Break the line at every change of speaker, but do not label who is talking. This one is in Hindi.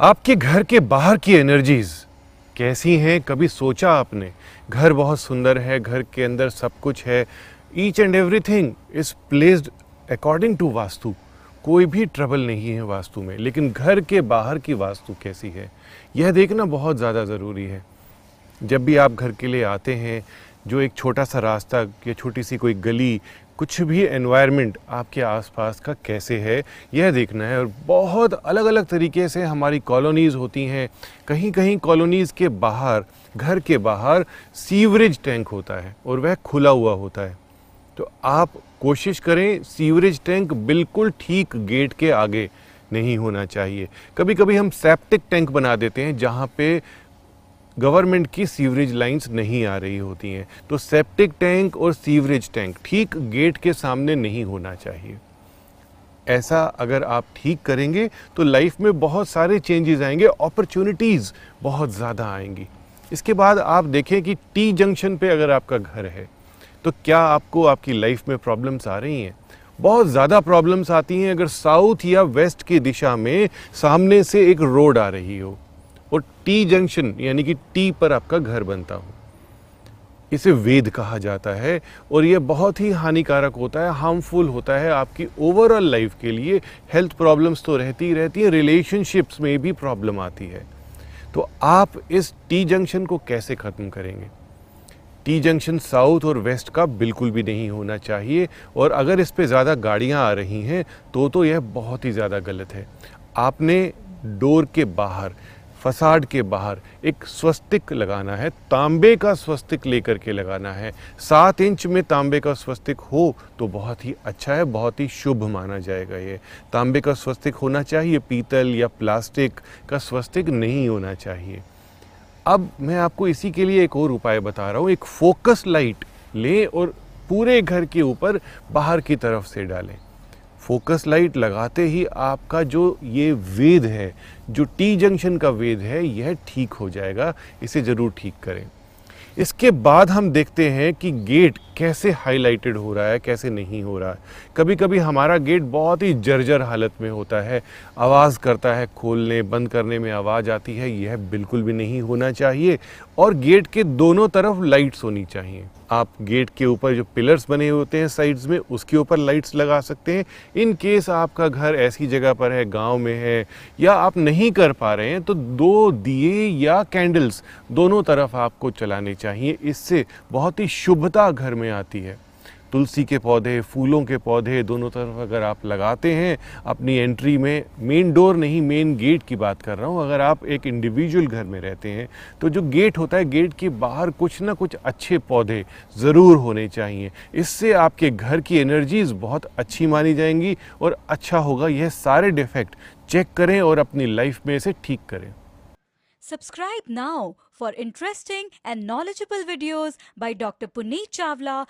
आपके घर के बाहर की एनर्जीज कैसी हैं? कभी सोचा आपने? घर बहुत सुंदर है, घर के अंदर सब कुछ है। Each and everything is placed according to vastu कोई भी ट्रबल नहीं है वास्तु में, लेकिन घर के बाहर की वास्तु कैसी है? यह देखना बहुत ज़्यादा ज़रूरी है। जब भी आप घर के लिए आते हैं, जो एक छोटा सा रास्ता या छोटी सी कोई गली कुछ भी एनवायरनमेंट आपके आसपास का कैसे है, यह देखना है और बहुत अलग अलग तरीके से हमारी कॉलोनीज़ होती हैं। कहीं कहीं कॉलोनीज़ के बाहर, घर के बाहर सीवरेज टैंक होता है और वह खुला हुआ होता है। तो आप कोशिश करें सीवरेज टैंक बिल्कुल ठीक गेट के आगे नहीं होना चाहिए। कभी कभी हम सेप्टिक टैंक बना देते हैं जहाँ पे गवर्नमेंट की सीवरेज लाइंस नहीं आ रही होती हैं। तो सेप्टिक टैंक और सीवरेज टैंक ठीक गेट के सामने नहीं होना चाहिए। ऐसा अगर आप ठीक करेंगे तो लाइफ में बहुत सारे चेंजेस आएँगे अपॉर्चुनिटीज़ बहुत ज़्यादा आएँगी। इसके बाद आप देखें कि टी जंक्शन पे अगर आपका घर है तो क्या आपको आपकी लाइफ में प्रॉब्लम्स आ रही हैं? बहुत ज़्यादा प्रॉब्लम्स आती हैं अगर साउथ या वेस्ट की दिशा में सामने से एक रोड आ रही हो। और टी जंक्शन यानी कि टी पर आपका घर बनता हो। इसे वेद कहा जाता है और यह बहुत ही हानिकारक होता है हार्मफुल होता है आपकी ओवरऑल लाइफ के लिए। हेल्थ प्रॉब्लम्स तो रहती ही रहती है रिलेशनशिप्स में भी प्रॉब्लम आती है। तो आप इस टी जंक्शन को कैसे ख़त्म करेंगे? टी जंक्शन साउथ और वेस्ट का बिल्कुल भी नहीं होना चाहिए और अगर इस पे ज़्यादा गाड़ियाँ आ रही हैं तो तो यह बहुत ही ज़्यादा गलत है। आपने डोर के बाहर फसाड के बाहर एक स्वस्तिक लगाना है, तांबे का स्वस्तिक लेकर के लगाना है। सात इंच में तांबे का स्वस्तिक हो तो बहुत ही अच्छा है, बहुत ही शुभ माना जाएगा ये। तांबे का स्वस्तिक होना चाहिए, पीतल या प्लास्टिक का स्वस्तिक नहीं होना चाहिए। अब मैं आपको इसी के लिए एक और उपाय बता रहा हूँ, एक फोकस लाइट लें और पूरे घर के ऊपर बाहर की तरफ़ से डालें। फोकस लाइट लगाते ही आपका जो ये वेद है, जो टी जंक्शन का वेद है, यह ठीक हो जाएगा। इसे ज़रूर ठीक करें। इसके बाद हम देखते हैं कि गेट कैसे हाईलाइटेड हो रहा है, कैसे नहीं हो रहा। है कभी कभी हमारा गेट बहुत ही जर्जर हालत में होता है। आवाज़ करता है खोलने, बंद करने में आवाज़ आती है। यह बिल्कुल भी नहीं होना चाहिए और गेट के दोनों तरफ़ लाइट्स होनी चाहिए। आप गेट के ऊपर जो पिलर्स बने होते हैं साइड्स में, उसके ऊपर लाइट्स लगा सकते हैं। इन केस आपका घर ऐसी जगह पर है, गाँव में है, या आप नहीं कर पा रहे हैं तो दो दिए या कैंडल्स दोनों तरफ़ आपको चलाने चाहिए। इससे बहुत ही शुभता घर में आती है। तुलसी के पौधे, फूलों के पौधे, दोनों तरफ़ अगर आप लगाते हैं, अपनी एंट्री में मेन डोर नहीं मेन गेट की बात कर रहा हूँ, अगर आप एक इंडिविजुअल घर में रहते हैं तो जो गेट होता है गेट के बाहर कुछ ना कुछ अच्छे पौधे ज़रूर होने चाहिए इससे आपके घर की एनर्जीज बहुत अच्छी मानी जाएँगी और अच्छा होगा यह सारे डिफेक्ट चेक करें और अपनी लाइफ में इसे ठीक करें
Subscribe now for interesting and knowledgeable videos by Dr. Puneet Chawla